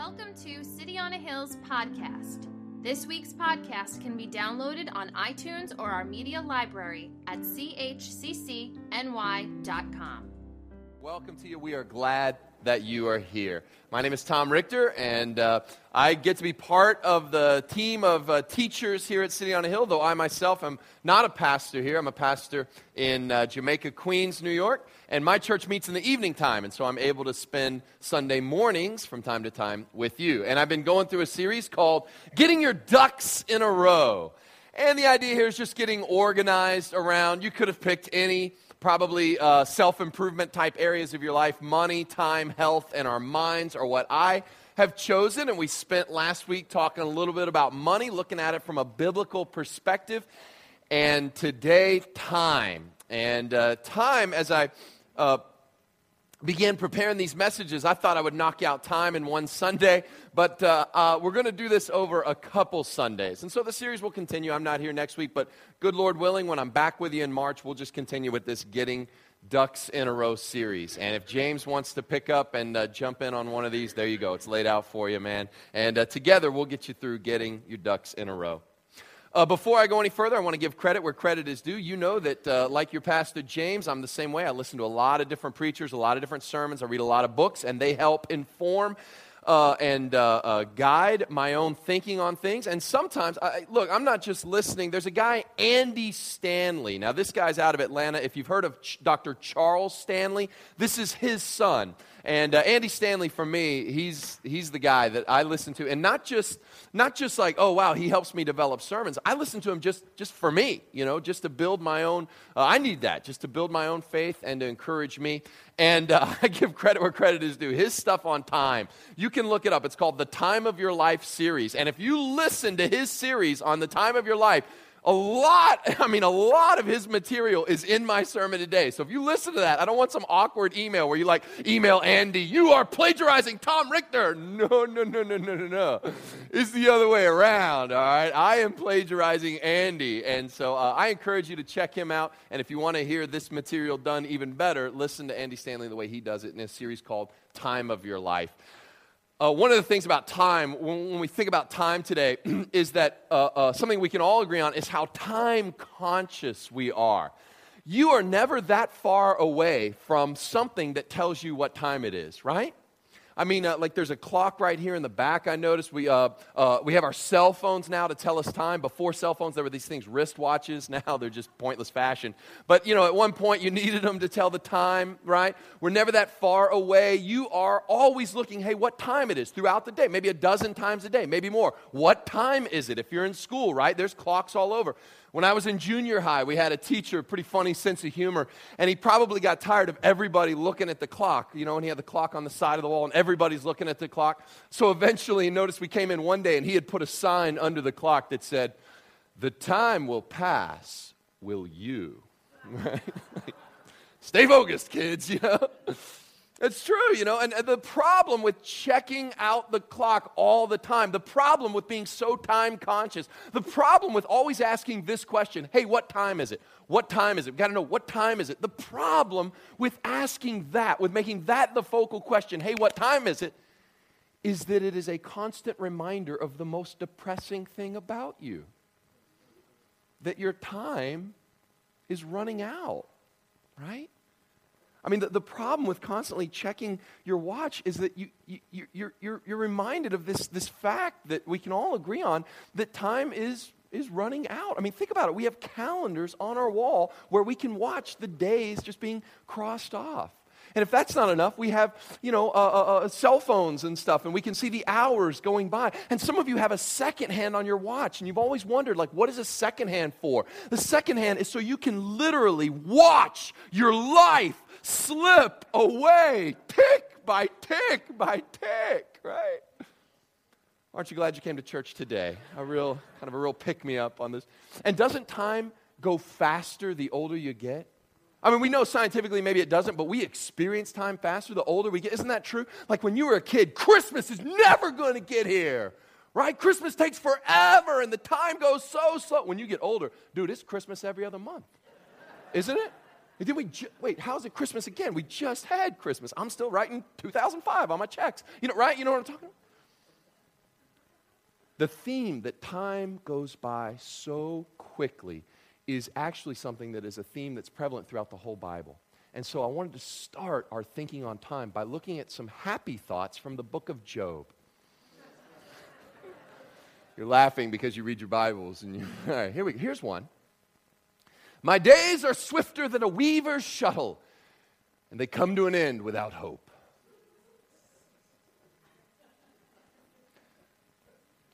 Welcome to City on a Hill's podcast. This week's podcast can be downloaded on iTunes or our media library at chccny.com. Welcome to you. We are glad that you are here. My name is Tom Richter, and uh, I get to be part of the team of uh, teachers here at City on a Hill, though I myself am not a pastor here. I'm a pastor in uh, Jamaica, Queens, New York, and my church meets in the evening time, and so I'm able to spend Sunday mornings from time to time with you. And I've been going through a series called Getting Your Ducks in a Row. And the idea here is just getting organized around. You could have picked any probably uh, self improvement type areas of your life money, time, health, and our minds are what I have chosen. And we spent last week talking a little bit about money, looking at it from a biblical perspective. And today, time. And uh, time, as I uh, began preparing these messages, I thought I would knock out time in one Sunday, but uh, uh, we're going to do this over a couple Sundays. And so the series will continue. I'm not here next week, but good Lord willing, when I'm back with you in March, we'll just continue with this Getting Ducks in a Row series. And if James wants to pick up and uh, jump in on one of these, there you go. It's laid out for you, man. And uh, together, we'll get you through getting your ducks in a row. Uh, before I go any further, I want to give credit where credit is due. You know that, uh, like your pastor James, I'm the same way. I listen to a lot of different preachers, a lot of different sermons. I read a lot of books, and they help inform uh, and uh, uh, guide my own thinking on things. And sometimes, I, look, I'm not just listening. There's a guy, Andy Stanley. Now, this guy's out of Atlanta. If you've heard of Ch- Dr. Charles Stanley, this is his son. And uh, Andy Stanley, for me, he's, he's the guy that I listen to. And not just not just like, oh, wow, he helps me develop sermons. I listen to him just, just for me, you know, just to build my own. Uh, I need that, just to build my own faith and to encourage me. And uh, I give credit where credit is due. His stuff on time, you can look it up. It's called the Time of Your Life series. And if you listen to his series on the time of your life, a lot, I mean, a lot of his material is in my sermon today. So if you listen to that, I don't want some awkward email where you like email Andy, you are plagiarizing Tom Richter. No, no, no, no, no, no, no. It's the other way around, all right? I am plagiarizing Andy. And so uh, I encourage you to check him out. And if you want to hear this material done even better, listen to Andy Stanley the way he does it in a series called Time of Your Life. Uh, one of the things about time, when, when we think about time today, is that uh, uh, something we can all agree on is how time conscious we are. You are never that far away from something that tells you what time it is, right? I mean, uh, like there's a clock right here in the back. I noticed we, uh, uh, we have our cell phones now to tell us time. Before cell phones, there were these things, wristwatches. Now they're just pointless fashion. But, you know, at one point you needed them to tell the time, right? We're never that far away. You are always looking, hey, what time it is throughout the day, maybe a dozen times a day, maybe more. What time is it? If you're in school, right? There's clocks all over. When I was in junior high, we had a teacher, pretty funny sense of humor, and he probably got tired of everybody looking at the clock, you know, and he had the clock on the side of the wall, and everybody's looking at the clock. So eventually, he noticed we came in one day, and he had put a sign under the clock that said, The time will pass, will you? Stay focused, kids, you know? It's true, you know, and, the problem with checking out the clock all the time, the problem with being so time conscious, the problem with always asking this question hey, what time is it? What time is it? We've got to know what time is it? The problem with asking that, with making that the focal question, hey, what time is it, is that it is a constant reminder of the most depressing thing about you that your time is running out, right? I mean, the, the problem with constantly checking your watch is that you, you, you're, you're, you're reminded of this, this fact that we can all agree on that time is, is running out. I mean, think about it. We have calendars on our wall where we can watch the days just being crossed off. And if that's not enough, we have, you know, uh, uh, uh, cell phones and stuff, and we can see the hours going by. And some of you have a second hand on your watch, and you've always wondered, like, what is a second hand for? The second hand is so you can literally watch your life slip away, tick by tick by tick, right? Aren't you glad you came to church today? A real, kind of a real pick me up on this. And doesn't time go faster the older you get? I mean, we know scientifically maybe it doesn't, but we experience time faster the older we get. Isn't that true? Like when you were a kid, Christmas is never going to get here, right? Christmas takes forever and the time goes so slow. When you get older, dude, it's Christmas every other month, isn't it? And then we, ju- wait, how's it Christmas again? We just had Christmas. I'm still writing 2005 on my checks. You know, right? You know what I'm talking about? the theme that time goes by so quickly is actually something that is a theme that's prevalent throughout the whole Bible. And so I wanted to start our thinking on time by looking at some happy thoughts from the book of Job. You're laughing because you read your Bibles. And you, all right, here we, here's one. My days are swifter than a weaver's shuttle, and they come to an end without hope.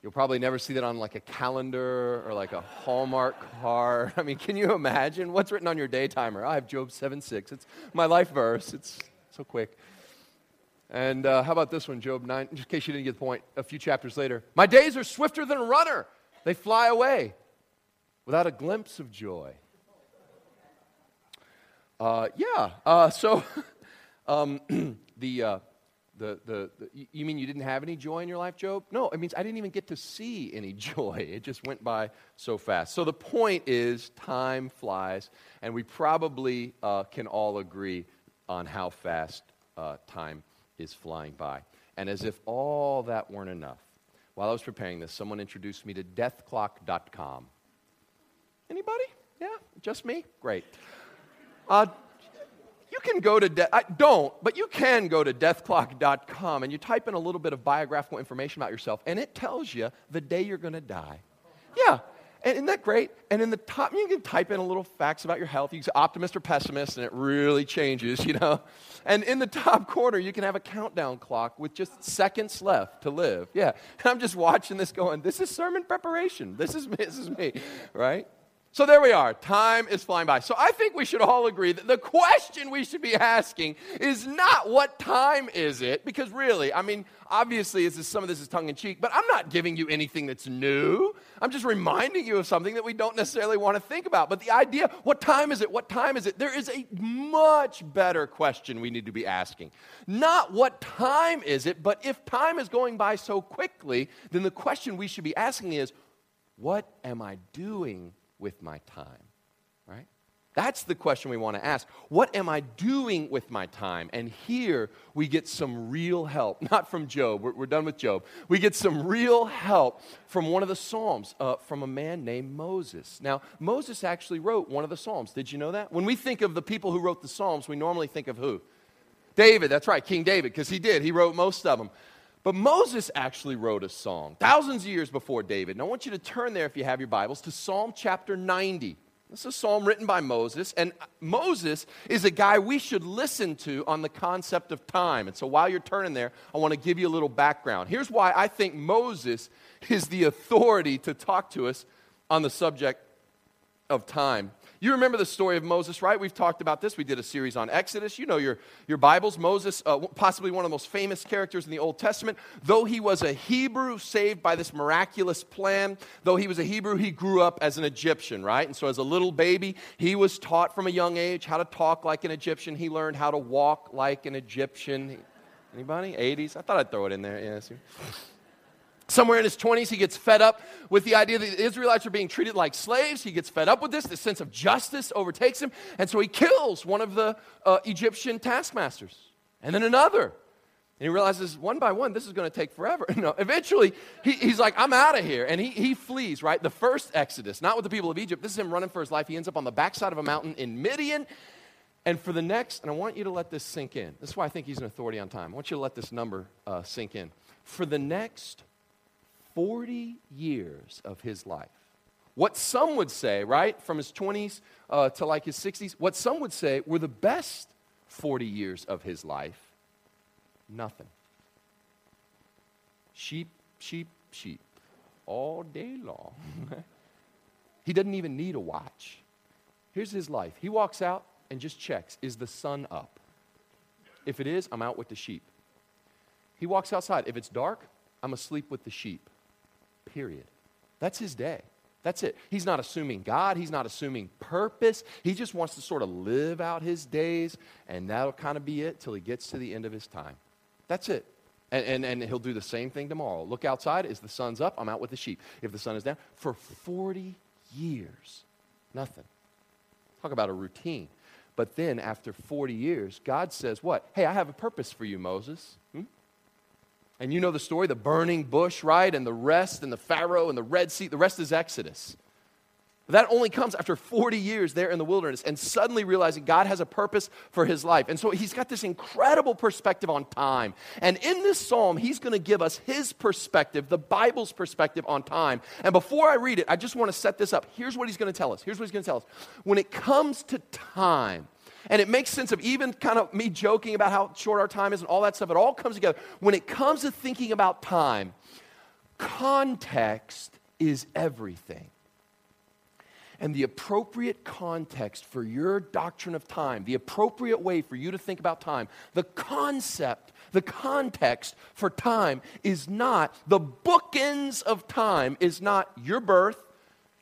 You'll probably never see that on like a calendar or like a Hallmark card. I mean, can you imagine what's written on your day timer? I have Job 7 6. It's my life verse. It's so quick. And uh, how about this one, Job 9? In case you didn't get the point, a few chapters later. My days are swifter than a runner, they fly away without a glimpse of joy. Uh, yeah, uh, so um, the, uh, the, the, the, you mean you didn't have any joy in your life, Job? No, it means I didn't even get to see any joy. It just went by so fast. So the point is, time flies, and we probably uh, can all agree on how fast uh, time is flying by. And as if all that weren't enough, while I was preparing this, someone introduced me to deathclock.com. Anybody? Yeah, just me? Great. Uh, you can go to, de- I don't, but you can go to deathclock.com and you type in a little bit of biographical information about yourself, and it tells you the day you're going to die. Yeah. And isn't that great? And in the top, you can type in a little facts about your health. You can say optimist or pessimist, and it really changes, you know. And in the top corner, you can have a countdown clock with just seconds left to live. Yeah. And I'm just watching this going, this is sermon preparation. This is this is me, right? So there we are. Time is flying by. So I think we should all agree that the question we should be asking is not what time is it, because really, I mean, obviously, is, some of this is tongue in cheek, but I'm not giving you anything that's new. I'm just reminding you of something that we don't necessarily want to think about. But the idea, what time is it? What time is it? There is a much better question we need to be asking. Not what time is it, but if time is going by so quickly, then the question we should be asking is, what am I doing with my time? Right? That's the question we want to ask. What am I doing with my time? And here we get some real help, not from Job. We're, we're done with Job. We get some real help from one of the Psalms, uh, from a man named Moses. Now, Moses actually wrote one of the Psalms. Did you know that? When we think of the people who wrote the Psalms, we normally think of who? David, that's right, King David, because he did. He wrote most of them. But Moses actually wrote a song thousands of years before David. And I want you to turn there, if you have your Bibles, to Psalm chapter 90. This is a psalm written by Moses, and Moses is a guy we should listen to on the concept of time. And so while you're turning there, I want to give you a little background. Here's why I think Moses is the authority to talk to us on the subject of time. You remember the story of Moses, right? We've talked about this. We did a series on Exodus. You know your, your Bibles. Moses, uh, possibly one of the most famous characters in the Old Testament. Though he was a Hebrew saved by this miraculous plan, though he was a Hebrew, he grew up as an Egyptian, right? And so as a little baby, he was taught from a young age how to talk like an Egyptian. He learned how to walk like an Egyptian. Anybody? 80s? I thought I'd throw it in there. Yes. Somewhere in his 20s, he gets fed up with the idea that the Israelites are being treated like slaves. He gets fed up with this. The sense of justice overtakes him. And so he kills one of the uh, Egyptian taskmasters, and then another. And he realizes one by one, this is going to take forever. no, eventually, he, he's like, I'm out of here. And he, he flees, right? The first Exodus, not with the people of Egypt. This is him running for his life. He ends up on the backside of a mountain in Midian. And for the next, and I want you to let this sink in. This is why I think he's an authority on time. I want you to let this number uh, sink in. For the next 40 years of his life. What some would say, right, from his 20s uh, to like his 60s, what some would say were the best 40 years of his life, nothing. Sheep, sheep, sheep, all day long. he doesn't even need a watch. Here's his life. He walks out and just checks is the sun up? If it is, I'm out with the sheep. He walks outside. If it's dark, I'm asleep with the sheep. Period. That's his day. That's it. He's not assuming God. He's not assuming purpose. He just wants to sort of live out his days, and that'll kind of be it till he gets to the end of his time. That's it. And, and, and he'll do the same thing tomorrow. Look outside. Is the sun's up? I'm out with the sheep. If the sun is down, for 40 years, nothing. Talk about a routine. But then after 40 years, God says, What? Hey, I have a purpose for you, Moses. And you know the story the burning bush, right? And the rest, and the Pharaoh, and the Red Sea. The rest is Exodus. That only comes after 40 years there in the wilderness and suddenly realizing God has a purpose for his life. And so he's got this incredible perspective on time. And in this psalm, he's going to give us his perspective, the Bible's perspective on time. And before I read it, I just want to set this up. Here's what he's going to tell us. Here's what he's going to tell us. When it comes to time, and it makes sense of even kind of me joking about how short our time is and all that stuff. It all comes together. When it comes to thinking about time, context is everything. And the appropriate context for your doctrine of time, the appropriate way for you to think about time, the concept, the context for time is not, the bookends of time is not your birth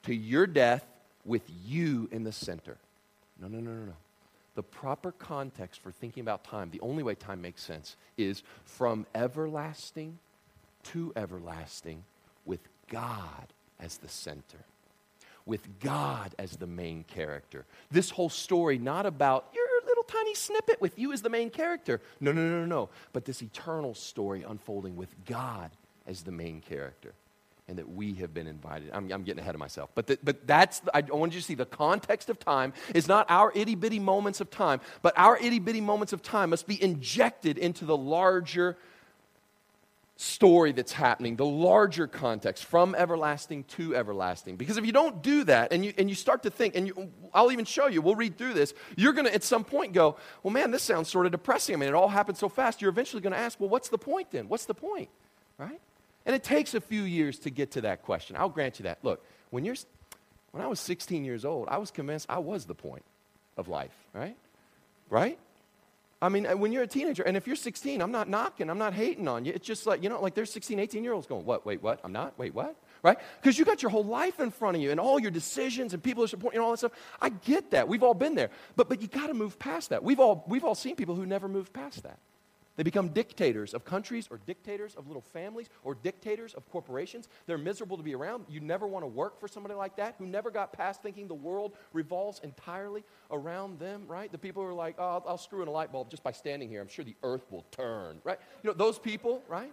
to your death with you in the center. No, no, no, no, no. The proper context for thinking about time, the only way time makes sense, is from everlasting to everlasting with God as the center with God as the main character. This whole story, not about your little tiny snippet with you as the main character. No, no, no, no, no. But this eternal story unfolding with God as the main character. And that we have been invited. I'm, I'm getting ahead of myself. But, the, but that's, I want you to see the context of time is not our itty bitty moments of time, but our itty bitty moments of time must be injected into the larger story that's happening, the larger context, from everlasting to everlasting. Because if you don't do that and you, and you start to think, and you, I'll even show you, we'll read through this, you're going to at some point go, well, man, this sounds sort of depressing. I mean, it all happened so fast. You're eventually going to ask, well, what's the point then? What's the point? Right? And it takes a few years to get to that question. I'll grant you that. Look, when, you're, when I was 16 years old, I was convinced I was the point of life, right? Right? I mean, uh, when you're a teenager, and if you're 16, I'm not knocking, I'm not hating on you. It's just like, you know, like there's 16, 18 year olds going, what, wait, what? I'm not? Wait, what? Right? Because you got your whole life in front of you and all your decisions and people are supporting you and all that stuff. I get that. We've all been there. But, but you got to move past that. We've all, we've all seen people who never moved past that. They become dictators of countries or dictators of little families or dictators of corporations. They're miserable to be around. You never want to work for somebody like that who never got past thinking the world revolves entirely around them, right? The people who are like, oh, I'll, I'll screw in a light bulb just by standing here. I'm sure the earth will turn, right? You know, those people, right?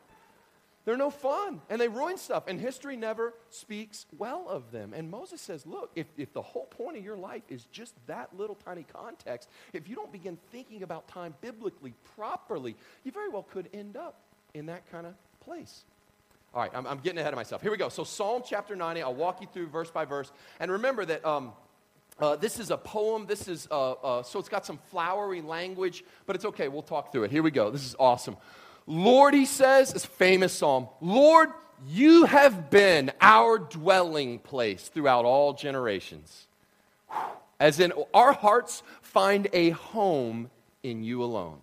They're no fun and they ruin stuff, and history never speaks well of them. And Moses says, Look, if, if the whole point of your life is just that little tiny context, if you don't begin thinking about time biblically, properly, you very well could end up in that kind of place. All right, I'm, I'm getting ahead of myself. Here we go. So, Psalm chapter 90, I'll walk you through verse by verse. And remember that. Um, uh, this is a poem. This is, uh, uh, so it's got some flowery language, but it's okay. We'll talk through it. Here we go. This is awesome. Lord, he says, this famous psalm, Lord, you have been our dwelling place throughout all generations. As in, our hearts find a home in you alone.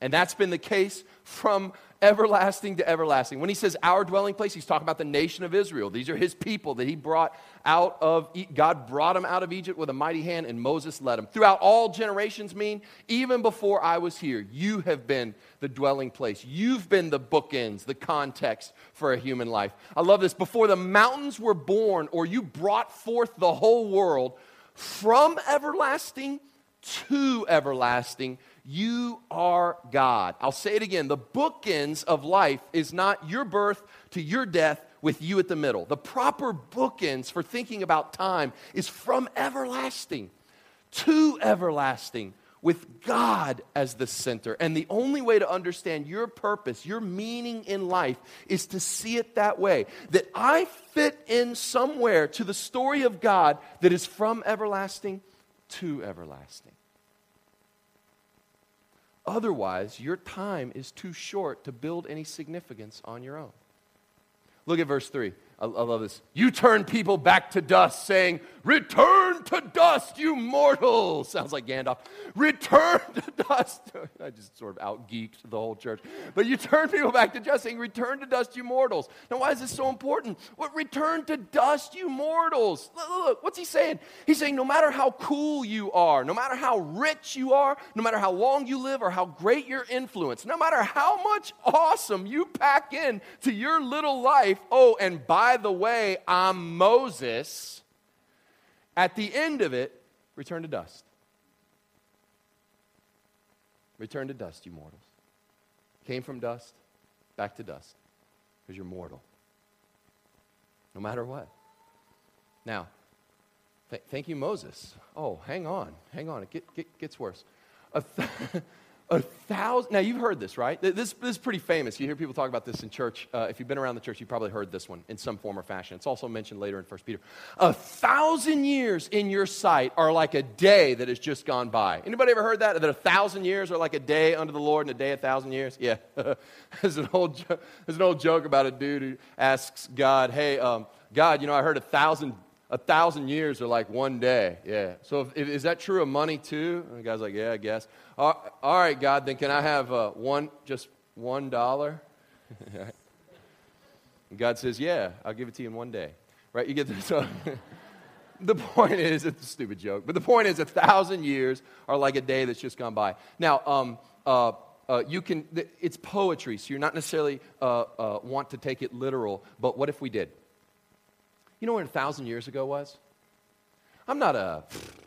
And that's been the case from everlasting to everlasting. When he says our dwelling place, he's talking about the nation of Israel. These are his people that he brought out of, God brought them out of Egypt with a mighty hand, and Moses led them. Throughout all generations, mean, even before I was here, you have been the dwelling place. You've been the bookends, the context for a human life. I love this. Before the mountains were born, or you brought forth the whole world, from everlasting to everlasting, you are God. I'll say it again. The bookends of life is not your birth to your death with you at the middle. The proper bookends for thinking about time is from everlasting to everlasting with God as the center. And the only way to understand your purpose, your meaning in life, is to see it that way that I fit in somewhere to the story of God that is from everlasting to everlasting. Otherwise, your time is too short to build any significance on your own. Look at verse 3. I, love this. You turn people back to dust, saying, Return to dust, you mortals. Sounds like Gandalf. Return to dust. I just sort of out geeked the whole church. But you turn people back to dust, saying, Return to dust, you mortals. Now, why is this so important? What return to dust, you mortals? Look, look, what's he saying? He's saying, No matter how cool you are, no matter how rich you are, no matter how long you live or how great your influence, no matter how much awesome you pack in to your little life, oh, and by the way, I'm Moses at the end of it, return to dust. Return to dust, you mortals. Came from dust, back to dust because you're mortal. No matter what. Now, th- thank you, Moses. Oh, hang on, hang on. It get, get, gets worse. A, th- a thousand. Now, you've heard this, right? This, this is pretty famous. You hear people talk about this in church. Uh, if you've been around the church, you've probably heard this one in some form or fashion. It's also mentioned later in 1 Peter. A thousand years in your sight are like a day that has just gone by. Anybody ever heard that? That a thousand years are like a day under the Lord and a day a thousand years? Yeah. there's, an old, there's an old joke about a dude who asks God, hey, um, God, you know, I heard a thousand a thousand years are like one day. Yeah. So if, is that true of money too? And the guy's like, yeah, I guess. all right, God, then can I have uh, one, just one dollar? God says, yeah, I'll give it to you in one day. Right? You get this. So the point is, it's a stupid joke, but the point is, a thousand years are like a day that's just gone by. Now, um, uh, uh, you can, it's poetry, so you're not necessarily uh, uh, want to take it literal, but what if we did? You know where a thousand years ago was? I'm not a,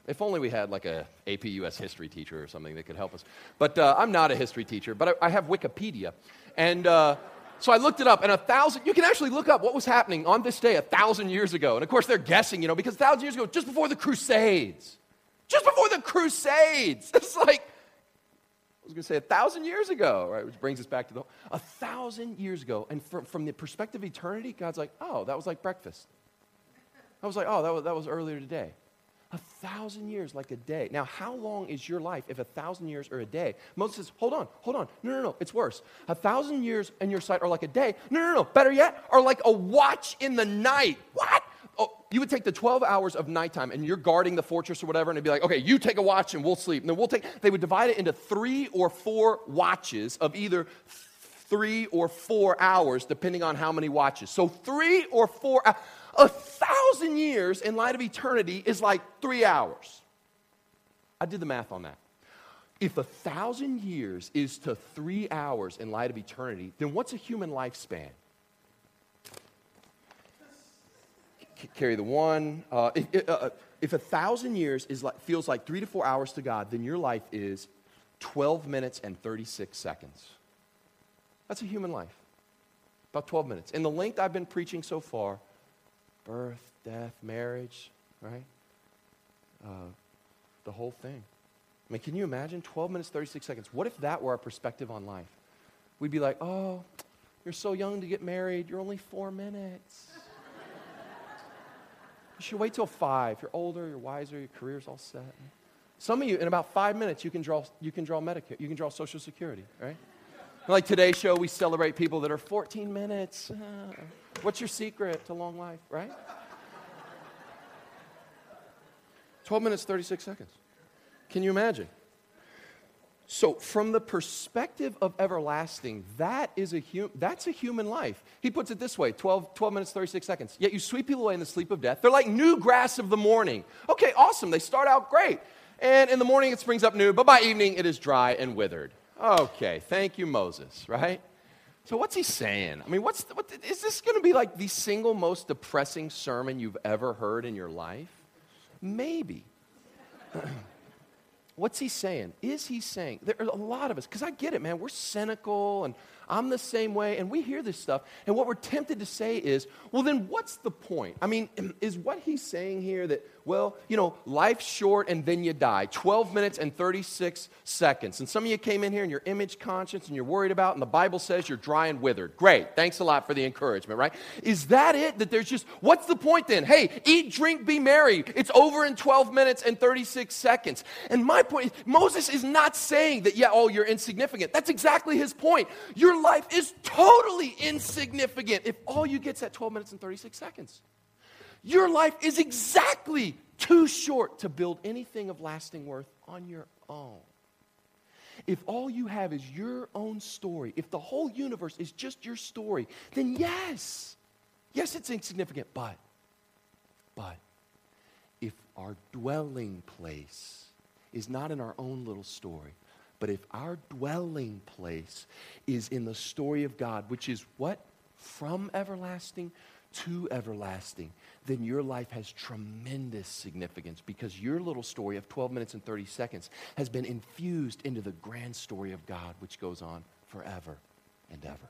if only we had like a AP US history teacher or something that could help us. But uh, I'm not a history teacher, but I, I have Wikipedia. And uh, so I looked it up, and a thousand, you can actually look up what was happening on this day a thousand years ago. And of course, they're guessing, you know, because a thousand years ago, just before the Crusades. Just before the Crusades. It's like, I was going to say a thousand years ago, right? Which brings us back to the, a thousand years ago. And from, from the perspective of eternity, God's like, oh, that was like breakfast. I was like, oh, that was, that was earlier today. A thousand years, like a day. Now, how long is your life if a thousand years are a day? Moses says, hold on, hold on. No, no, no, it's worse. A thousand years in your sight are like a day. No, no, no, better yet, are like a watch in the night. What? Oh, you would take the 12 hours of nighttime and you're guarding the fortress or whatever, and it'd be like, okay, you take a watch and we'll sleep. And then we'll take, they would divide it into three or four watches of either three or four hours, depending on how many watches. So three or four hours. A thousand years in light of eternity is like three hours. I did the math on that. If a thousand years is to three hours in light of eternity, then what's a human lifespan? Carry the one. Uh, if, uh, uh, if, a thousand years is like, feels like three to four hours to God, then your life is 12 minutes and 36 seconds. That's a human life. About 12 minutes. In the length I've been preaching so far, birth, death, marriage, right? Uh, the whole thing. I mean, can you imagine 12 minutes, 36 seconds? What if that were our perspective on life? We'd be like, oh, you're so young to get married. You're only four minutes. you should wait till five. You're older, you're wiser, your career's all set. Some of you, in about five minutes, you can draw, you can draw Medicare, you can draw Social Security, right? Like today's show, we celebrate people that are 14 minutes. What's your secret to long life, right? 12 minutes, 36 seconds. Can you imagine? So, from the perspective of everlasting, that is a hum- that's a human life. He puts it this way 12, 12 minutes, 36 seconds. Yet you sweep people away in the sleep of death. They're like new grass of the morning. Okay, awesome. They start out great. And in the morning it springs up new, but by evening it is dry and withered. Okay, thank you, Moses, right? So what's he saying? I mean, what's the, what, is this going to be like the single most depressing sermon you've ever heard in your life? Maybe. what's he saying? Is he saying? There are a lot of us, because I get it, man. We're cynical and I'm the same way, and we hear this stuff, and what we're tempted to say is, well, then what's the point? I mean, is what he's saying here that, well, you know, life's short and then you die 12 minutes and 36 seconds. And some of you came in here and you're image conscious and you're worried about, and the Bible says you're dry and withered. Great. Thanks a lot for the encouragement, right? Is that it? That there's just, what's the point then? Hey, eat, drink, be merry. It's over in 12 minutes and 36 seconds. And my point is, Moses is not saying that, yeah, oh, you're insignificant. That's exactly his point. Your life is totally insignificant if all you get's at 12 minutes and 36 seconds. Your life is exactly too short to build anything of lasting worth on your own. If all you have is your own story, if the whole universe is just your story, then yes, yes, it's insignificant. But, but, if our dwelling place is not in our own little story, but if our dwelling place is in the story of God, which is what? From everlasting to everlasting, then your life has tremendous significance because your little story of 12 minutes and 30 seconds has been infused into the grand story of God, which goes on forever and ever.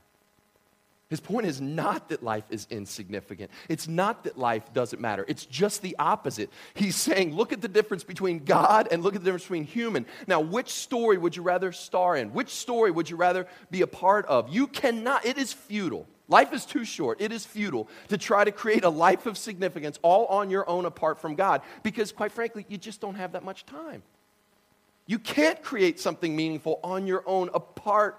His point is not that life is insignificant. It's not that life doesn't matter. It's just the opposite. He's saying, look at the difference between God and look at the difference between human. Now, which story would you rather star in? Which story would you rather be a part of? You cannot, it is futile. Life is too short. It is futile to try to create a life of significance all on your own apart from God because, quite frankly, you just don't have that much time. You can't create something meaningful on your own apart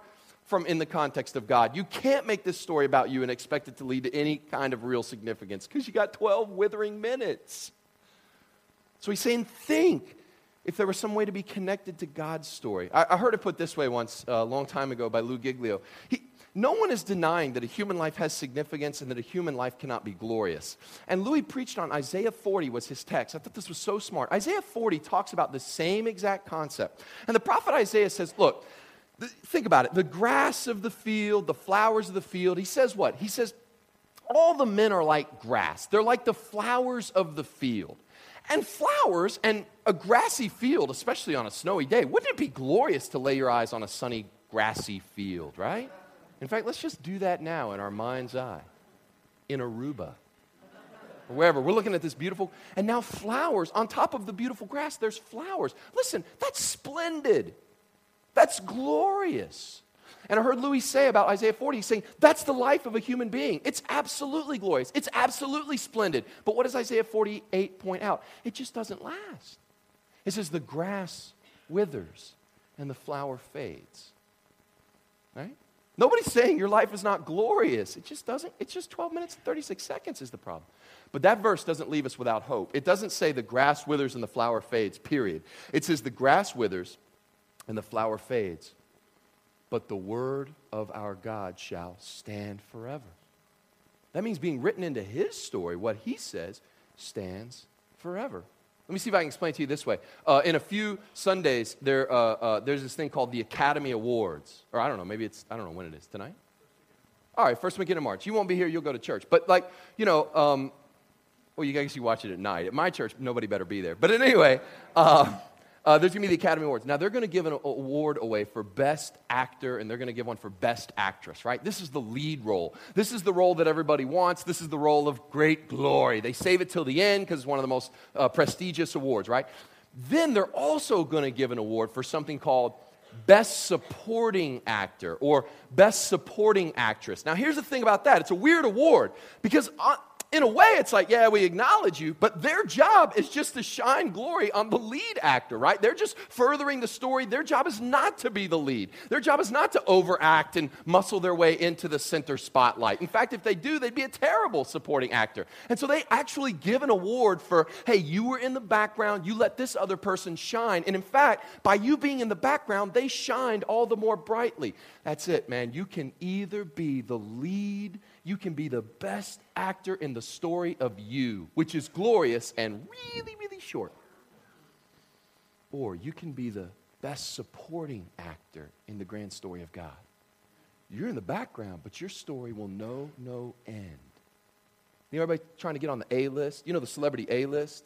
from in the context of God. You can't make this story about you and expect it to lead to any kind of real significance because you got 12 withering minutes. So he's saying, think if there was some way to be connected to God's story. I, I heard it put this way once uh, a long time ago by Louie Giglio. He, no one is denying that a human life has significance and that a human life cannot be glorious. And Louie preached on Isaiah 40 was his text. I thought this was so smart. Isaiah 40 talks about the same exact concept. And the prophet Isaiah says, look, think about it. The grass of the field, the flowers of the field. He says what? He says, all the men are like grass. They're like the flowers of the field. And flowers and a grassy field, especially on a snowy day, wouldn't it be glorious to lay your eyes on a sunny, grassy field, right? In fact, let's just do that now in our mind's eye in Aruba or wherever. We're looking at this beautiful, and now flowers on top of the beautiful grass, there's flowers. Listen, that's splendid. That's glorious. And I heard Louie say about Isaiah 40, he's saying, that's the life of a human being. It's absolutely glorious. It's absolutely splendid. But what does Isaiah 48 point out? It just doesn't last. It says, the grass withers and the flower fades. Right? Nobody's saying your life is not glorious. It just doesn't. It's just 12 minutes and 36 seconds is the problem. But that verse doesn't leave us without hope. It doesn't say the grass withers and the flower fades, period. It says the grass withers and the flower fades, but the word of our God shall stand forever. That means being written into his story, what he says stands forever. Let me see if I can explain to you this way. Uh, in a few Sundays, there, uh, uh, there's this thing called the Academy Awards. Or I don't know, maybe it's, I don't know when it is. Tonight? All right, first weekend of March. You won't be here, you'll go to church. But, like, you know, um, well, you guys you watch it at night. At my church, nobody better be there. But anyway, uh, there's going to be the Academy Awards. Now, they're going to give an award away for Best Actor, and they're going to give one for Best Actress, right? This is the lead role. This is the role that everybody wants. This is the role of great glory. They save it till the end because it's one of the most uh, prestigious awards, right? Then they're also going to give an award for something called Best Supporting Actor or Best Supporting Actress. Now, here's the thing about that it's a weird award because uh, in a way, it's like, yeah, we acknowledge you, but their job is just to shine glory on the lead actor, right? They're just furthering the story. Their job is not to be the lead. Their job is not to overact and muscle their way into the center spotlight. In fact, if they do, they'd be a terrible supporting actor. And so they actually give an award for, hey, you were in the background, you let this other person shine. And in fact, by you being in the background, they shined all the more brightly. That's it, man. You can either be the lead you can be the best actor in the story of you, which is glorious and really, really short. Or you can be the best supporting actor in the grand story of God. You're in the background, but your story will know no end. You know, everybody trying to get on the A list? You know, the celebrity A list?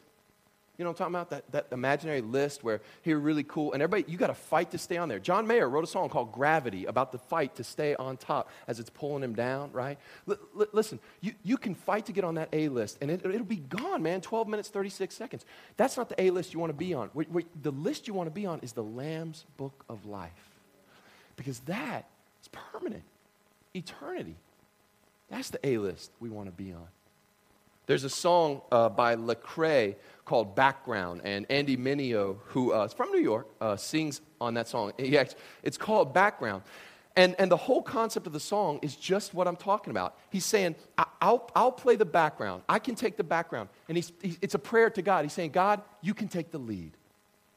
You know what I'm talking about? That, that imaginary list where here really cool, and everybody, you got to fight to stay on there. John Mayer wrote a song called Gravity about the fight to stay on top as it's pulling him down, right? L- l- listen, you, you can fight to get on that A list, and it, will be gone, man, 12 minutes, 36 seconds. That's not the A list you want to be on. Wait, wait, the list you want to be on is the Lamb's Book of Life, because that is permanent, eternity. That's the A list we want to be on. There's a song uh, by Lecrae called Background, and Andy Mineo, who uh, is from New York, uh, sings on that song. Actually, it's called Background. And, and the whole concept of the song is just what I'm talking about. He's saying, I'll, I'll play the background. I can take the background. And he's, it's a prayer to God. He's saying, God, you can take the lead.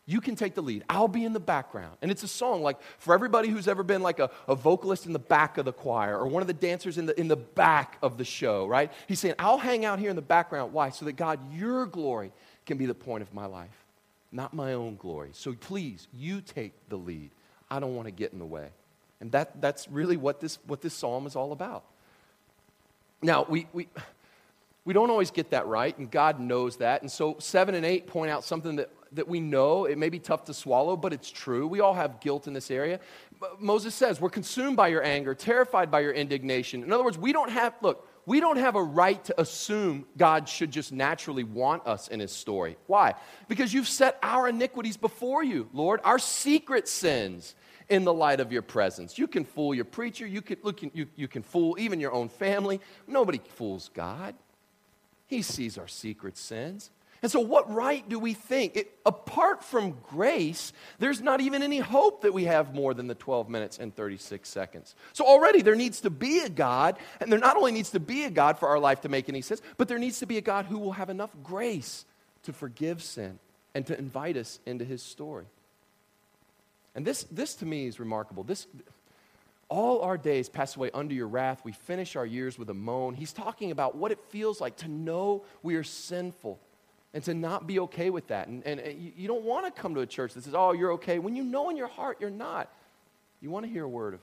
You can take the lead. I'll be in the background. And it's a song like for everybody who's ever been like a, a vocalist in the back of the choir or one of the dancers in the, in the back of the show, right? He's saying, I'll hang out here in the background. Why? So that God, your glory can be the point of my life, not my own glory. So please, you take the lead. I don't want to get in the way. And that, that's really what this, what this psalm is all about. Now, we, we, we don't always get that right, and God knows that. And so, seven and eight point out something that that we know. It may be tough to swallow, but it's true. We all have guilt in this area. Moses says, We're consumed by your anger, terrified by your indignation. In other words, we don't have, look, we don't have a right to assume God should just naturally want us in his story. Why? Because you've set our iniquities before you, Lord, our secret sins in the light of your presence. You can fool your preacher, you can, look, you, you can fool even your own family. Nobody fools God. He sees our secret sins. And so, what right do we think? It, apart from grace, there's not even any hope that we have more than the 12 minutes and 36 seconds. So, already there needs to be a God, and there not only needs to be a God for our life to make any sense, but there needs to be a God who will have enough grace to forgive sin and to invite us into his story. And this, this to me is remarkable. This, all our days pass away under your wrath. We finish our years with a moan. He's talking about what it feels like to know we are sinful and to not be okay with that. And, and, and you don't want to come to a church that says, oh, you're okay, when you know in your heart you're not. You want to hear a word of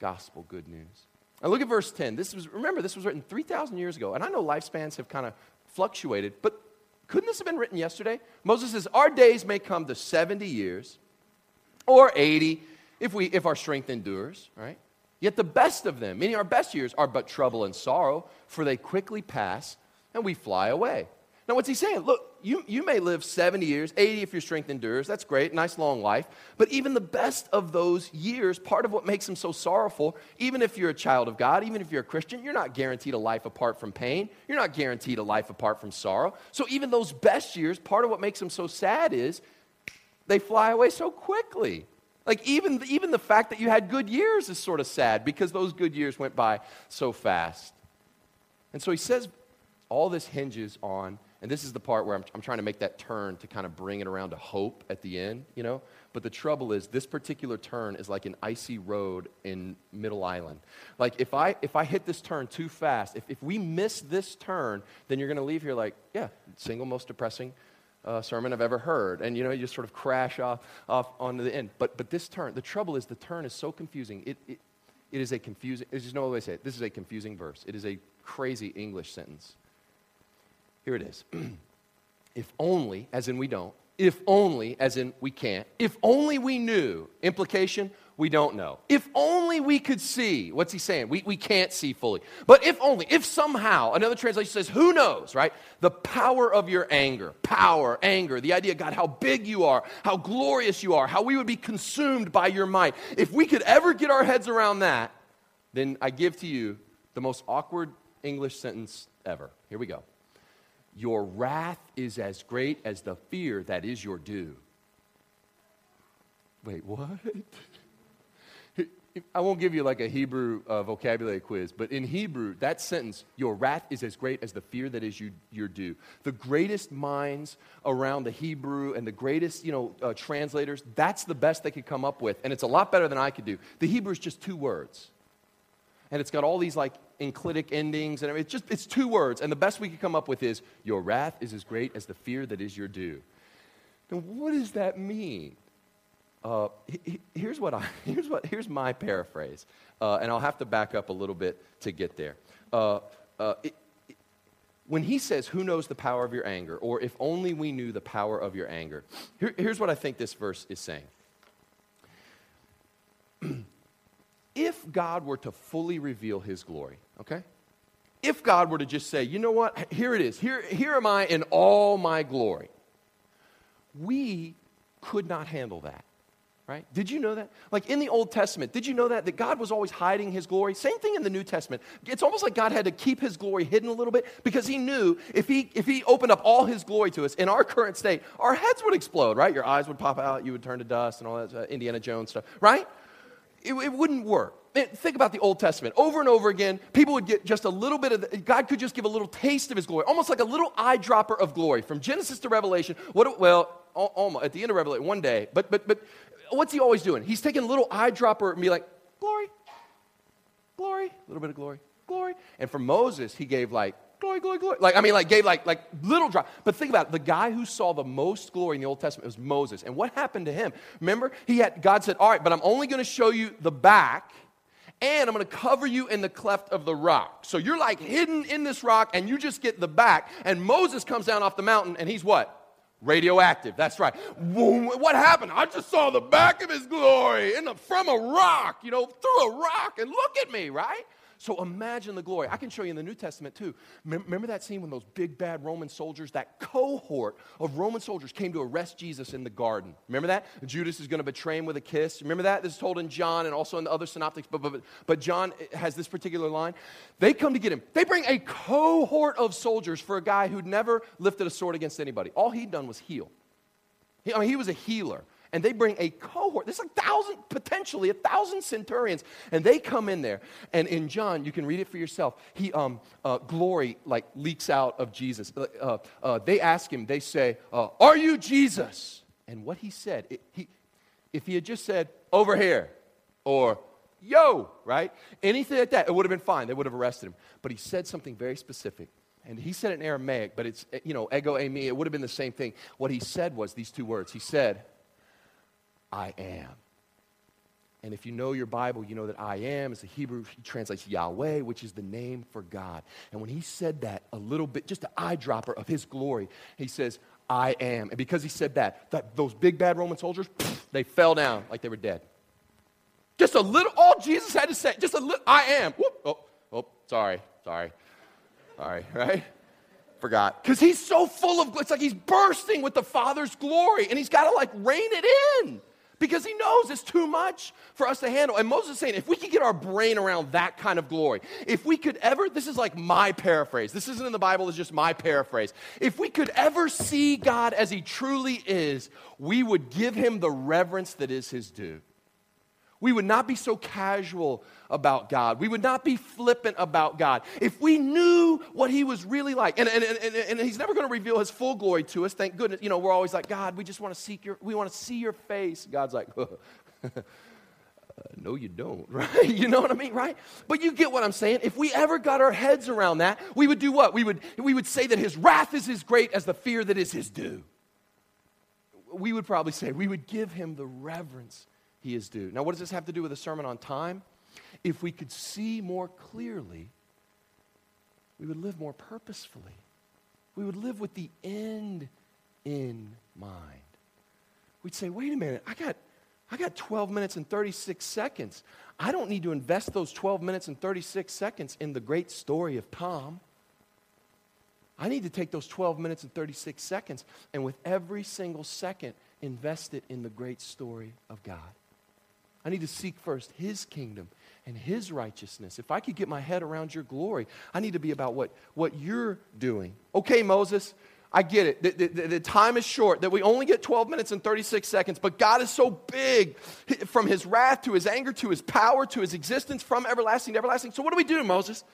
gospel good news. Now look at verse 10. This was, remember, this was written 3,000 years ago. And I know lifespans have kind of fluctuated, but couldn't this have been written yesterday? Moses says, Our days may come to 70 years or 80 if, we, if our strength endures, right? Yet the best of them, meaning our best years, are but trouble and sorrow, for they quickly pass and we fly away. Now, what's he saying? Look, you, you may live 70 years, 80 if your strength endures. That's great, nice long life. But even the best of those years, part of what makes them so sorrowful, even if you're a child of God, even if you're a Christian, you're not guaranteed a life apart from pain. You're not guaranteed a life apart from sorrow. So even those best years, part of what makes them so sad is they fly away so quickly. Like, even, even the fact that you had good years is sort of sad because those good years went by so fast. And so he says all this hinges on and this is the part where I'm, I'm trying to make that turn to kind of bring it around to hope at the end, you know? But the trouble is, this particular turn is like an icy road in Middle Island. Like, if I, if I hit this turn too fast, if, if we miss this turn, then you're going to leave here like, yeah, single most depressing uh, sermon I've ever heard. And, you know, you just sort of crash off, off onto the end. But, but this turn, the trouble is, the turn is so confusing. It, it, it is a confusing, there's just no other way to say it. This is a confusing verse. It is a crazy English sentence. Here it is. if only, as in we don't, if only, as in we can't, if only we knew, implication, we don't know. If only we could see, what's he saying? We, we can't see fully. But if only, if somehow, another translation says, who knows, right? The power of your anger, power, anger, the idea, God, how big you are, how glorious you are, how we would be consumed by your might. If we could ever get our heads around that, then I give to you the most awkward English sentence ever. Here we go. Your wrath is as great as the fear that is your due. Wait, what? I won't give you like a Hebrew uh, vocabulary quiz, but in Hebrew, that sentence, your wrath is as great as the fear that is you, your due. The greatest minds around the Hebrew and the greatest, you know, uh, translators, that's the best they could come up with. And it's a lot better than I could do. The Hebrew is just two words. And it's got all these like enclitic endings, and it's just it's two words. And the best we could come up with is, "Your wrath is as great as the fear that is your due." Now, what does that mean? Uh, here's what I here's what here's my paraphrase, uh, and I'll have to back up a little bit to get there. Uh, uh it, when he says, "Who knows the power of your anger?" or "If only we knew the power of your anger," here, here's what I think this verse is saying. If God were to fully reveal his glory, okay? If God were to just say, you know what, here it is, here, here am I in all my glory, we could not handle that. Right? Did you know that? Like in the Old Testament, did you know that? That God was always hiding his glory? Same thing in the New Testament. It's almost like God had to keep his glory hidden a little bit because he knew if he, if he opened up all his glory to us in our current state, our heads would explode, right? Your eyes would pop out, you would turn to dust and all that uh, Indiana Jones stuff, right? It, it wouldn't work. Man, think about the Old Testament. Over and over again, people would get just a little bit of, the, God could just give a little taste of his glory, almost like a little eyedropper of glory from Genesis to Revelation. What, well, almost at the end of Revelation, one day. But, but, but what's he always doing? He's taking a little eyedropper and be like, glory, glory, a little bit of glory, glory. And for Moses, he gave like glory, glory, glory. Like, I mean, like, gave like, like little drop. But think about it. The guy who saw the most glory in the Old Testament was Moses. And what happened to him? Remember, he had, God said, all right, but I'm only going to show you the back and I'm going to cover you in the cleft of the rock. So you're like hidden in this rock and you just get the back. And Moses comes down off the mountain and he's what? Radioactive, that's right. What happened? I just saw the back of his glory in the, from a rock, you know, through a rock, and look at me, right? So imagine the glory. I can show you in the New Testament too. Remember that scene when those big bad Roman soldiers, that cohort of Roman soldiers came to arrest Jesus in the garden? Remember that? Judas is going to betray him with a kiss. Remember that? This is told in John and also in the other synoptics, but, but, but John eh, has this particular line. They come to get him. They bring a cohort of soldiers for a guy who'd never lifted a sword against anybody. All he'd done was heal. He, I mean, he was a healer and they bring a cohort. There's a thousand, potentially a thousand centurions, and they come in there. And in John, you can read it for yourself. He, um, uh, glory like leaks out of Jesus. Uh, uh, uh they ask him. They say, uh, "Are you Jesus?" And what he said, it, he, if he had just said, "Over here," or "Yo," right? Anything like that, it would have been fine. They would have arrested him. But he said something very specific. And he said it in Aramaic, but it's, you know, ego eimi, it would have been the same thing. What he said was these two words. He said, I am. And if you know your Bible, you know that I am is the Hebrew, he translates Yahweh, which is the name for God. And when he said that, a little bit, just an eyedropper of his glory, he says, I am. And because he said that, that those big bad Roman soldiers, they fell down like they were dead. Just a little, all Jesus had to say, just a little, I am. Whoop, oh, oh, sorry, sorry, sorry, right? Forgot. Because he's so full of, it's like he's bursting with the Father's glory and he's got to like rein it in because he knows it's too much for us to handle. And Moses is saying, if we could get our brain around that kind of glory, if we could ever, this is like my paraphrase, this isn't in the Bible, it's just my paraphrase. If we could ever see God as he truly is, we would give him the reverence that is his due. We would not be so casual about God. We would not be flippant about God. If we knew what He was really like, and, and, and, and He's never going to reveal His full glory to us, thank goodness. You know, we're always like, God, we just want to seek your, we want to see your face. God's like, uh, no, you don't, right? You know what I mean, right? But you get what I'm saying. If we ever got our heads around that, we would do what? We would, we would say that His wrath is as great as the fear that is His due. We would probably say, we would give Him the reverence he is due. Now, what does this have to do with a sermon on time? If we could see more clearly, we would live more purposefully. We would live with the end in mind. We'd say, wait a minute, I got, I got 12 minutes and 36 seconds. I don't need to invest those 12 minutes and 36 seconds in the great story of Tom. I need to take those 12 minutes and 36 seconds and with every single second, invest it in the great story of God. I need to seek first His kingdom and His righteousness. If I could get my head around your glory, I need to be about what, what you're doing. Okay, Moses, I get it. The, the, the, time is short, that we only get 12 minutes and 36 seconds, but God is so big from His wrath to His anger to His power to His existence from everlasting to everlasting. So, what do we do, Moses?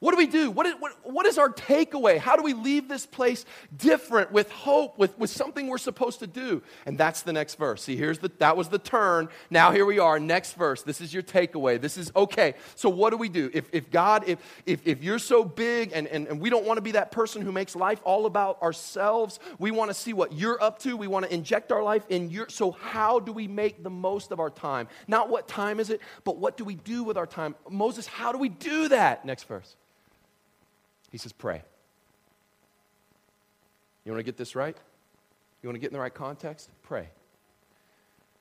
What do we do? What is, what, what is our takeaway? How do we leave this place different with hope, with, with something we're supposed to do? And that's the next verse. See, here's the, that was the turn. Now here we are, next verse. This is your takeaway. This is okay. So what do we do? If, if God, if, if, if you're so big and, and, and we don't want to be that person who makes life all about ourselves, we want to see what you're up to. We want to inject our life in your, so how do we make the most of our time? Not what time is it, but what do we do with our time? Moses, how do we do that? Next verse. He says, pray. You want to get this right? You want to get in the right context? Pray.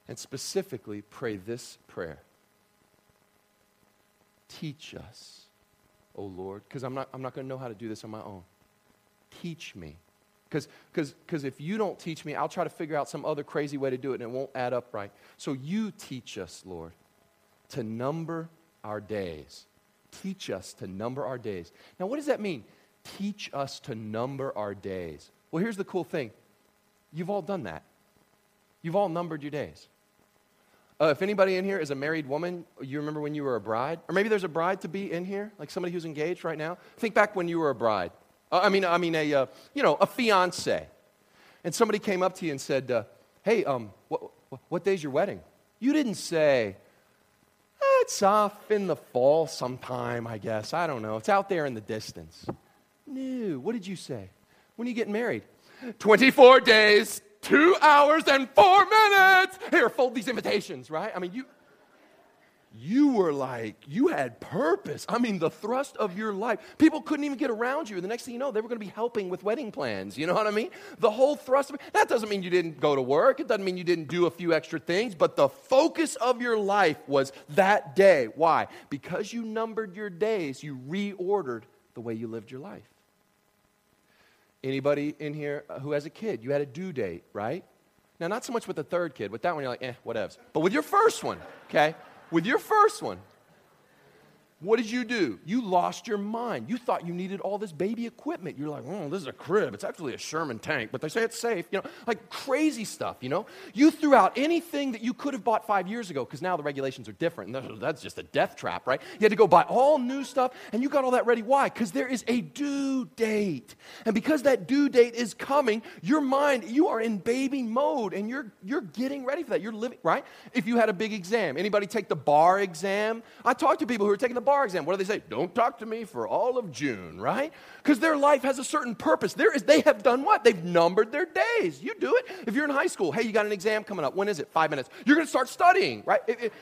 And specifically, pray this prayer Teach us, O Lord, because I'm not, I'm not going to know how to do this on my own. Teach me. Because if you don't teach me, I'll try to figure out some other crazy way to do it and it won't add up right. So you teach us, Lord, to number our days Teach us to number our days. Now, what does that mean? Teach us to number our days. Well, here's the cool thing you've all done that. You've all numbered your days. Uh, if anybody in here is a married woman, you remember when you were a bride? Or maybe there's a bride to be in here, like somebody who's engaged right now. Think back when you were a bride. Uh, I mean, I mean, a, uh, you know, a fiance. And somebody came up to you and said, uh, hey, um, what, what day's your wedding? You didn't say, it's off in the fall sometime, I guess. I don't know. It's out there in the distance. No. What did you say? When are you getting married? 24 days, two hours, and four minutes. Here, fold these invitations, right? I mean, you. You were like, you had purpose. I mean, the thrust of your life. People couldn't even get around you. The next thing you know, they were going to be helping with wedding plans. You know what I mean? The whole thrust of it. That doesn't mean you didn't go to work. It doesn't mean you didn't do a few extra things, but the focus of your life was that day. Why? Because you numbered your days, you reordered the way you lived your life. Anybody in here who has a kid, you had a due date, right? Now, not so much with the third kid. With that one, you're like, eh, whatevs. But with your first one, okay? With your first one, what did you do? You lost your mind. You thought you needed all this baby equipment. You're like, oh, this is a crib. It's actually a Sherman tank, but they say it's safe. You know, like crazy stuff, you know? You threw out anything that you could have bought five years ago because now the regulations are different. And that's just a death trap, right? You had to go buy all new stuff and you got all that ready. Why? Because there is a due date. And because that due date is coming, your mind, you are in baby mode and you're, you're getting ready for that. You're living, right? If you had a big exam, anybody take the bar exam? I talk to people who are taking the bar exam. What do they say? Don't talk to me for all of June, right? Because their life has a certain purpose. There is, they have done what? They've numbered their days. You do it. If you're in high school, hey, you got an exam coming up. When is it? Five minutes. You're going to start studying, right? It, it,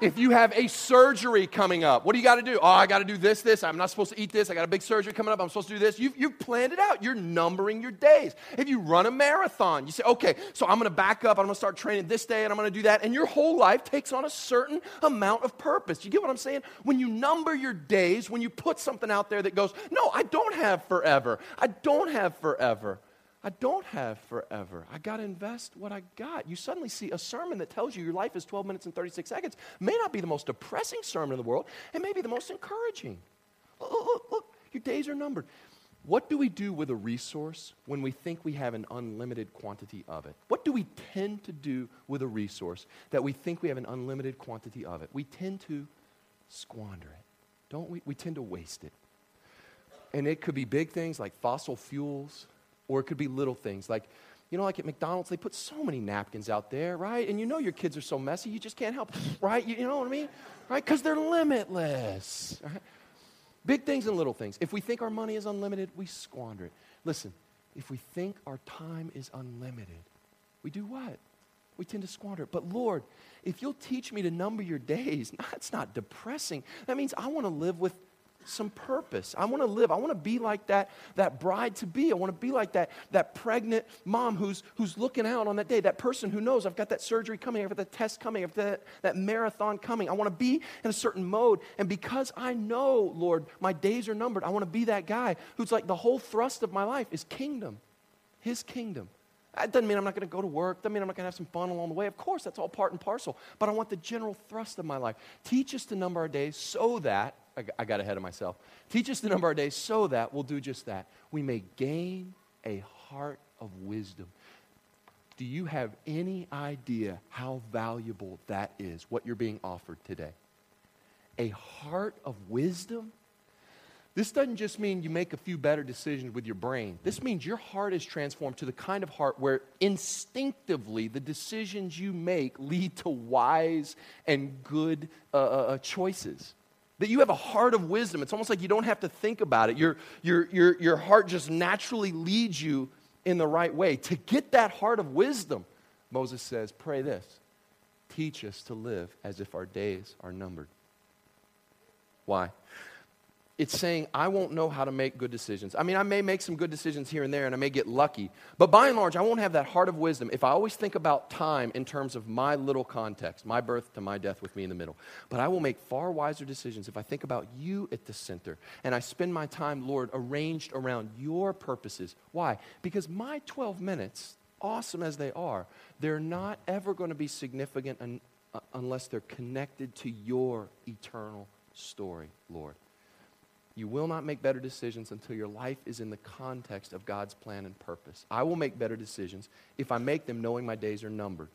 if you have a surgery coming up, what do you got to do? Oh, I got to do this, this. I'm not supposed to eat this. I got a big surgery coming up. I'm supposed to do this. You've, you've planned it out. You're numbering your days. If you run a marathon, you say, okay, so I'm going to back up. I'm going to start training this day and I'm going to do that. And your whole life takes on a certain amount of purpose. You get what I'm saying? When you number your days, when you put something out there that goes, no, I don't have forever. I don't have forever. I don't have forever. I got to invest what I got. You suddenly see a sermon that tells you your life is 12 minutes and 36 seconds. May not be the most depressing sermon in the world, it may be the most encouraging. Look, look, look, your days are numbered. What do we do with a resource when we think we have an unlimited quantity of it? What do we tend to do with a resource that we think we have an unlimited quantity of it? We tend to squander it, don't we? We tend to waste it. And it could be big things like fossil fuels or it could be little things like, you know, like at McDonald's, they put so many napkins out there, right? And you know your kids are so messy, you just can't help, right? You, you know what I mean? Right? Because they're limitless. Right? Big things and little things. If we think our money is unlimited, we squander it. Listen, if we think our time is unlimited, we do what? We tend to squander it. But Lord, if you'll teach me to number your days, that's not depressing. That means I want to live with some purpose. I want to live. I want to be like that, that bride to be. I want to be like that, that pregnant mom who's, who's looking out on that day, that person who knows I've got that surgery coming, I've got that test coming, I've got that, that marathon coming. I want to be in a certain mode. And because I know, Lord, my days are numbered, I want to be that guy who's like the whole thrust of my life is kingdom, his kingdom. That doesn't mean I'm not going to go to work. Doesn't mean I'm not going to have some fun along the way. Of course, that's all part and parcel. But I want the general thrust of my life. Teach us to number our days so that I got ahead of myself. Teach us to number our days so that we'll do just that. We may gain a heart of wisdom. Do you have any idea how valuable that is, what you're being offered today? A heart of wisdom? This doesn't just mean you make a few better decisions with your brain. This means your heart is transformed to the kind of heart where instinctively the decisions you make lead to wise and good uh, uh, uh choices that you have a heart of wisdom. It's almost like you don't have to think about it. Your, your, your, your heart just naturally leads you in the right way. To get that heart of wisdom, Moses says, pray this teach us to live as if our days are numbered. Why? It's saying I won't know how to make good decisions. I mean, I may make some good decisions here and there and I may get lucky, but by and large, I won't have that heart of wisdom if I always think about time in terms of my little context, my birth to my death with me in the middle. But I will make far wiser decisions if I think about you at the center and I spend my time, Lord, arranged around your purposes. Why? Because my 12 minutes, awesome as they are, they're not ever going to be significant un- uh, unless they're connected to your eternal story, Lord. You will not make better decisions until your life is in the context of God's plan and purpose. I will make better decisions if I make them knowing my days are numbered.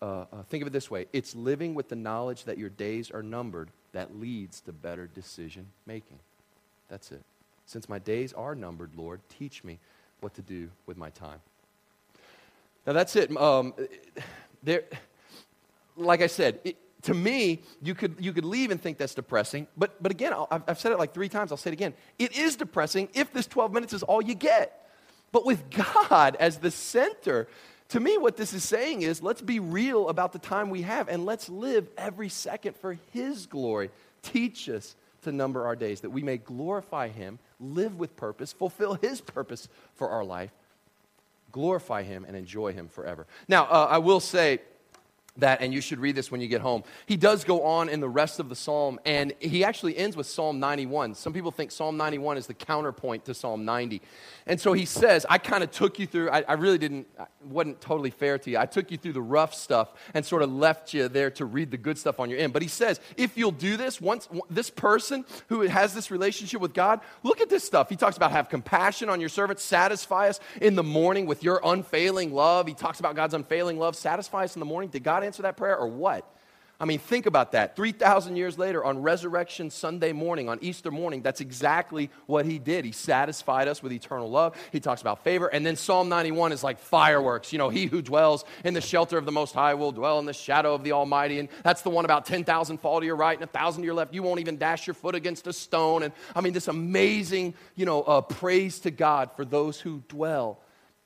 Uh, uh, think of it this way it's living with the knowledge that your days are numbered that leads to better decision making. That's it. Since my days are numbered, Lord, teach me what to do with my time. Now, that's it. Um, there, like I said, it, to me, you could, you could leave and think that's depressing. But, but again, i have said it like three times. I'll say it again. It is depressing if this 12 minutes is all you get. But with God as the center, to me, what this is saying is let's be real about the time we have and let's live every second for His glory. Teach us to number our days that we may glorify Him, live with purpose, fulfill His purpose for our life, glorify Him, and enjoy Him forever. Now, uh, I will say, that, and you should read this when you get home. He does go on in the rest of the psalm, and he actually ends with Psalm 91. Some people think Psalm 91 is the counterpoint to Psalm 90. And so he says, I kind of took you through, I, I really didn't, wasn't totally fair to you. I took you through the rough stuff and sort of left you there to read the good stuff on your end. But he says, if you'll do this, once this person who has this relationship with God, look at this stuff. He talks about have compassion on your servants, satisfy us in the morning with your unfailing love. He talks about God's unfailing love, satisfy us in the morning. Did God answer that prayer or what? I mean, think about that. 3,000 years later, on Resurrection Sunday morning, on Easter morning, that's exactly what he did. He satisfied us with eternal love. He talks about favor. And then Psalm 91 is like fireworks. You know, he who dwells in the shelter of the Most High will dwell in the shadow of the Almighty. And that's the one about 10,000 fall to your right and 1,000 to your left. You won't even dash your foot against a stone. And I mean, this amazing, you know, uh, praise to God for those who dwell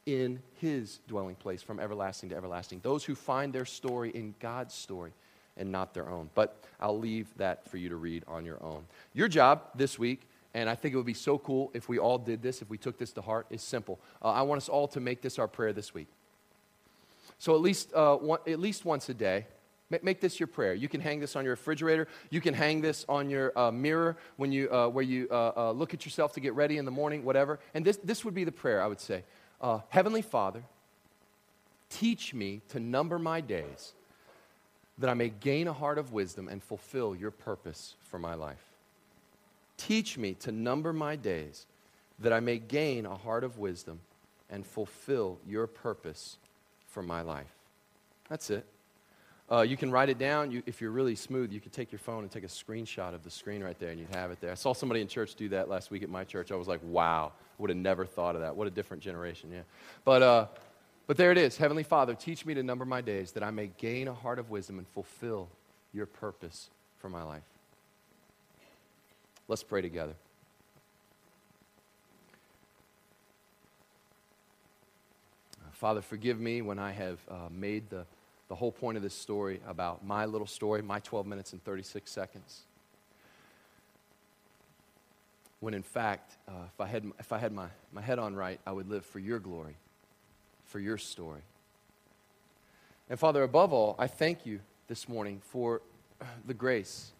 in his dwelling place from everlasting to everlasting. Those who find their story in God's story and not their own. But I'll leave that for you to read on your own. Your job this week, and I think it would be so cool if we all did this, if we took this to heart, is simple. Uh, I want us all to make this our prayer this week. So at least, uh, one, at least once a day, make, this your prayer. You can hang this on your refrigerator. You can hang this on your uh, mirror when you, uh, where you uh, uh, look at yourself to get ready in the morning, whatever. And this, this would be the prayer, I would say. Uh, Heavenly Father, teach me to number my days that I may gain a heart of wisdom and fulfill your purpose for my life. Teach me to number my days, that I may gain a heart of wisdom and fulfill your purpose for my life. That's it. Uh, you can write it down. You, if you're really smooth, you can take your phone and take a screenshot of the screen right there, and you'd have it there. I saw somebody in church do that last week at my church. I was like, wow, I would have never thought of that. What a different generation, yeah. But uh, but there it is Heavenly Father, teach me to number my days that I may gain a heart of wisdom and fulfill your purpose for my life. Let's pray together. Father, forgive me when I have uh, made the, the whole point of this story about my little story, my 12 minutes and 36 seconds. When in fact, uh, if I had, if I had my, my head on right, I would live for your glory for your story. And Father, above all, I thank you this morning for the grace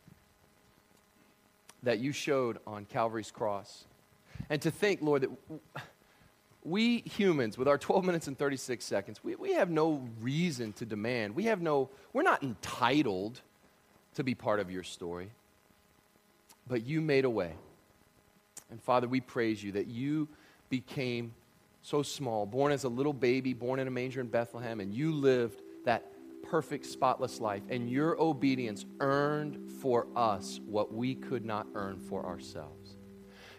that you showed on Calvary's cross. And to think, Lord, that we humans, with our 12 minutes and 36 seconds, we, we have no reason to demand. We have no, we're not entitled to be part of your story. But you made a way. And Father, we praise you that you became so small, born as a little baby, born in a manger in Bethlehem, and you lived that perfect, spotless life, and your obedience earned for us what we could not earn for ourselves.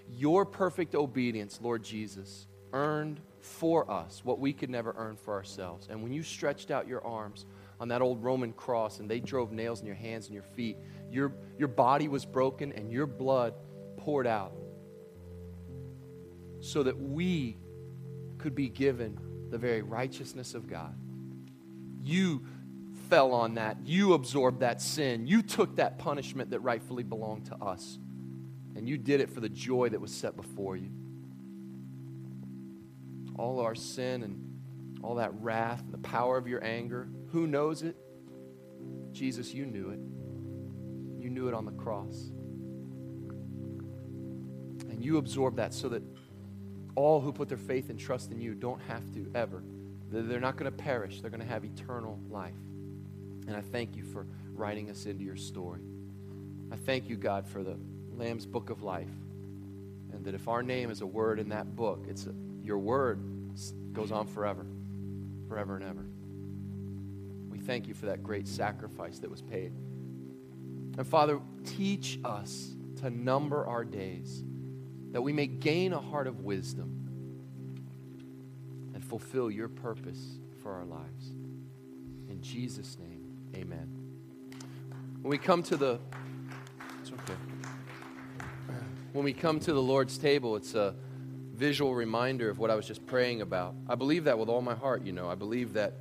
Your perfect obedience, Lord Jesus, earned for us what we could never earn for ourselves. And when you stretched out your arms on that old Roman cross and they drove nails in your hands and your feet, your, your body was broken and your blood poured out so that we could be given the very righteousness of God. You fell on that. You absorbed that sin. You took that punishment that rightfully belonged to us. And you did it for the joy that was set before you. All our sin and all that wrath and the power of your anger, who knows it? Jesus, you knew it. You knew it on the cross. And you absorbed that so that all who put their faith and trust in you don't have to ever. They're not going to perish, they're going to have eternal life. And I thank you for writing us into your story. I thank you, God, for the Lamb's book of life. And that if our name is a word in that book, it's a, your word goes on forever, forever and ever. We thank you for that great sacrifice that was paid. And Father, teach us to number our days that we may gain a heart of wisdom and fulfill your purpose for our lives. In Jesus' name, amen. When we come to the it's okay. When we come to the Lord's table, it's a visual reminder of what I was just praying about. I believe that with all my heart, you know. I believe that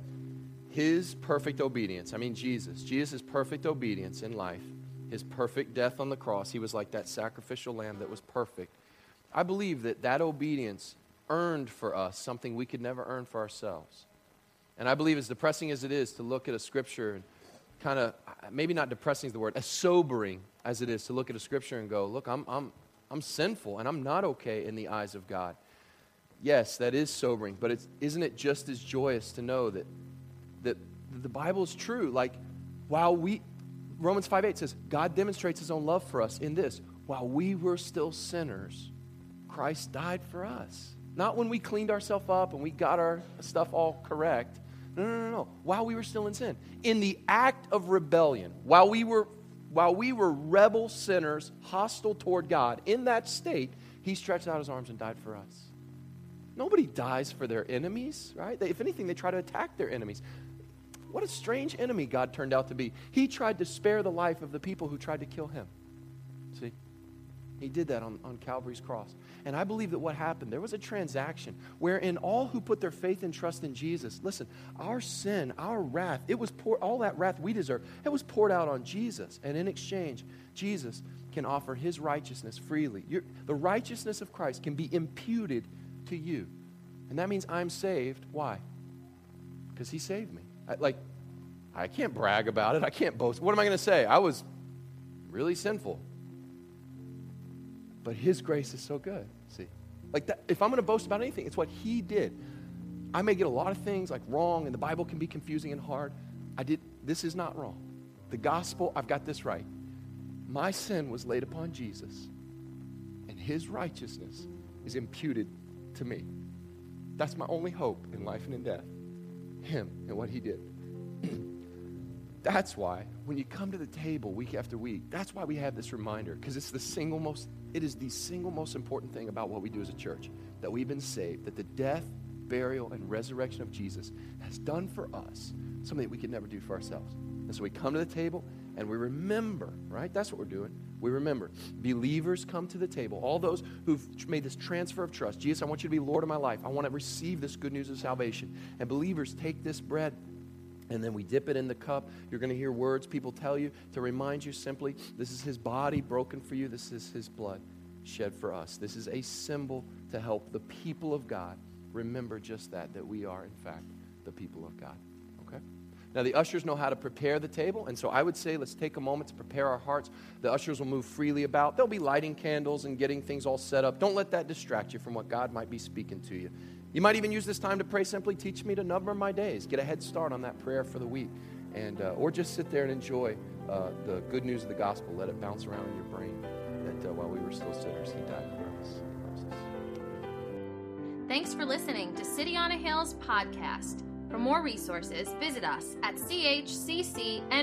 his perfect obedience, I mean, Jesus, Jesus' perfect obedience in life, his perfect death on the cross, he was like that sacrificial lamb that was perfect. I believe that that obedience earned for us something we could never earn for ourselves. And I believe, as depressing as it is to look at a scripture and kind of, maybe not depressing is the word, as sobering as it is to look at a scripture and go, look, I'm, I'm, I'm sinful and I'm not okay in the eyes of God. Yes, that is sobering, but it's, isn't it just as joyous to know that, that the Bible is true? Like, while we, Romans 5 8 says, God demonstrates his own love for us in this. While we were still sinners, Christ died for us. Not when we cleaned ourselves up and we got our stuff all correct. No, no, no, no. While we were still in sin. In the act of rebellion, while we were while we were rebel sinners, hostile toward God, in that state, he stretched out his arms and died for us. Nobody dies for their enemies, right? They, if anything, they try to attack their enemies. What a strange enemy God turned out to be. He tried to spare the life of the people who tried to kill him. He did that on, on Calvary's cross. And I believe that what happened, there was a transaction wherein all who put their faith and trust in Jesus, listen, our sin, our wrath, it was poured, all that wrath we deserve, it was poured out on Jesus. And in exchange, Jesus can offer his righteousness freely. The righteousness of Christ can be imputed to you. And that means I'm saved. Why? Because he saved me. I, like, I can't brag about it. I can't boast. What am I going to say? I was really sinful. But His grace is so good. See, like that, if I'm going to boast about anything, it's what He did. I may get a lot of things like wrong, and the Bible can be confusing and hard. I did. This is not wrong. The gospel, I've got this right. My sin was laid upon Jesus, and His righteousness is imputed to me. That's my only hope in life and in death. Him and what He did. That's why when you come to the table week after week, that's why we have this reminder because it's the single most it is the single most important thing about what we do as a church that we've been saved, that the death, burial and resurrection of Jesus has done for us something that we could never do for ourselves. And so we come to the table and we remember, right? That's what we're doing. We remember. Believers come to the table. All those who've made this transfer of trust. Jesus, I want you to be Lord of my life. I want to receive this good news of salvation. And believers take this bread and then we dip it in the cup. You're going to hear words people tell you to remind you simply this is his body broken for you, this is his blood shed for us. This is a symbol to help the people of God remember just that, that we are, in fact, the people of God. Okay? Now, the ushers know how to prepare the table, and so I would say let's take a moment to prepare our hearts. The ushers will move freely about. They'll be lighting candles and getting things all set up. Don't let that distract you from what God might be speaking to you. You might even use this time to pray simply, teach me to number my days. Get a head start on that prayer for the week. And, uh, or just sit there and enjoy uh, the good news of the gospel. Let it bounce around in your brain that uh, while we were still sinners, he died for us. Thanks for listening to City on a Hill's podcast. For more resources, visit us at chccny.com.